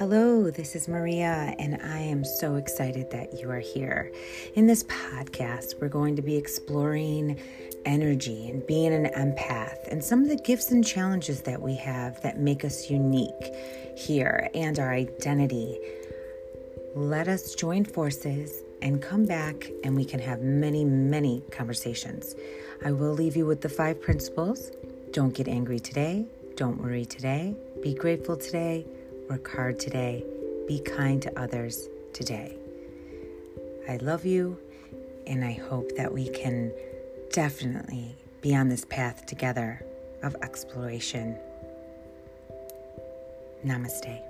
Hello, this is Maria, and I am so excited that you are here. In this podcast, we're going to be exploring energy and being an empath and some of the gifts and challenges that we have that make us unique here and our identity. Let us join forces and come back, and we can have many, many conversations. I will leave you with the five principles don't get angry today, don't worry today, be grateful today Work hard today. Be kind to others today. I love you, and I hope that we can definitely be on this path together of exploration. Namaste.